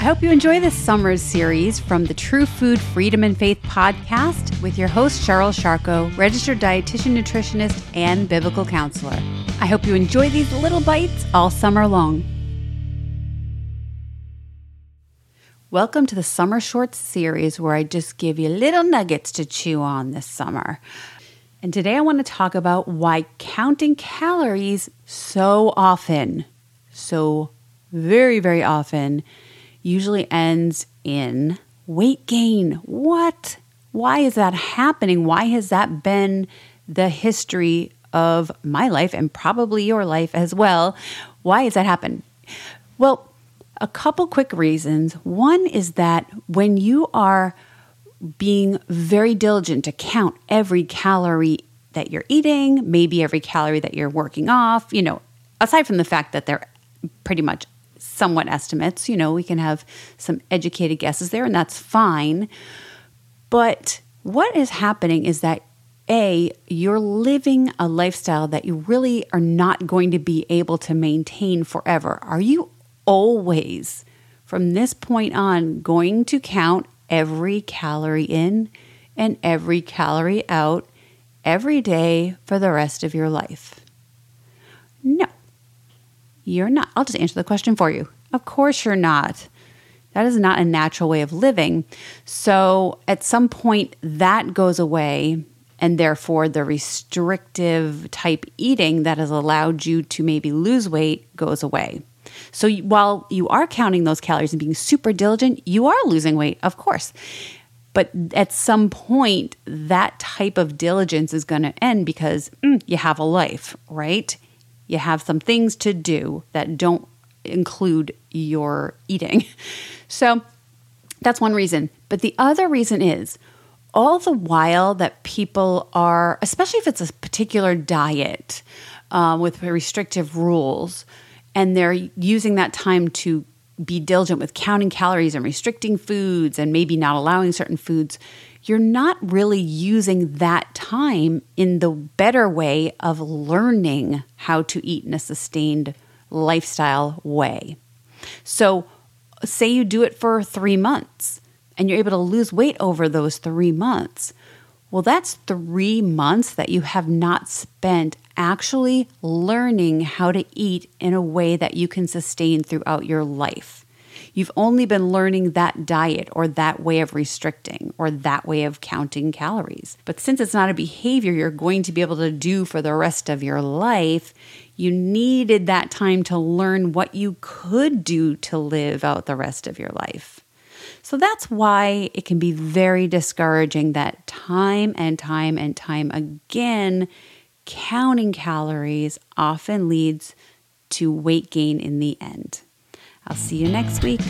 I hope you enjoy this summer's series from the True Food Freedom and Faith podcast with your host, Cheryl Sharko, registered dietitian, nutritionist, and biblical counselor. I hope you enjoy these little bites all summer long. Welcome to the Summer Shorts series where I just give you little nuggets to chew on this summer. And today I want to talk about why counting calories so often, so very, very often, usually ends in weight gain. What? Why is that happening? Why has that been the history of my life and probably your life as well? Why has that happened? Well, a couple quick reasons. One is that when you are being very diligent to count every calorie that you're eating, maybe every calorie that you're working off, you know, aside from the fact that they're pretty much somewhat estimates, you know, we can have some educated guesses there, and that's fine. But what is happening is that a, you're living a lifestyle that you really are not going to be able to maintain forever. Are you always, from this point on, going to count every calorie in and every calorie out every day for the rest of your life? You're not. I'll just answer the question for you. Of course, you're not. That is not a natural way of living. So, at some point, that goes away, and therefore, the restrictive type eating that has allowed you to maybe lose weight goes away. So while you are counting those calories and being super diligent, you are losing weight, of course. But at some point, that type of diligence is going to end because mm, you have a life, right? You have some things to do that don't include your eating. So that's one reason. But the other reason is all the while that people are, especially if it's a particular diet uh, with restrictive rules, and they're using that time to be diligent with counting calories and restricting foods and maybe not allowing certain foods, you're not really using that time in the better way of learning how to eat in a sustained lifestyle way. So, say you do it for three months and you're able to lose weight over those three months. Well, that's three months that you have not spent actually learning how to eat in a way that you can sustain throughout your life. You've only been learning that diet or that way of restricting or that way of counting calories. But since it's not a behavior you're going to be able to do for the rest of your life, you needed that time to learn what you could do to live out the rest of your life. So that's why it can be very discouraging that time and time and time again counting calories often leads to weight gain in the end. I'll see you next week.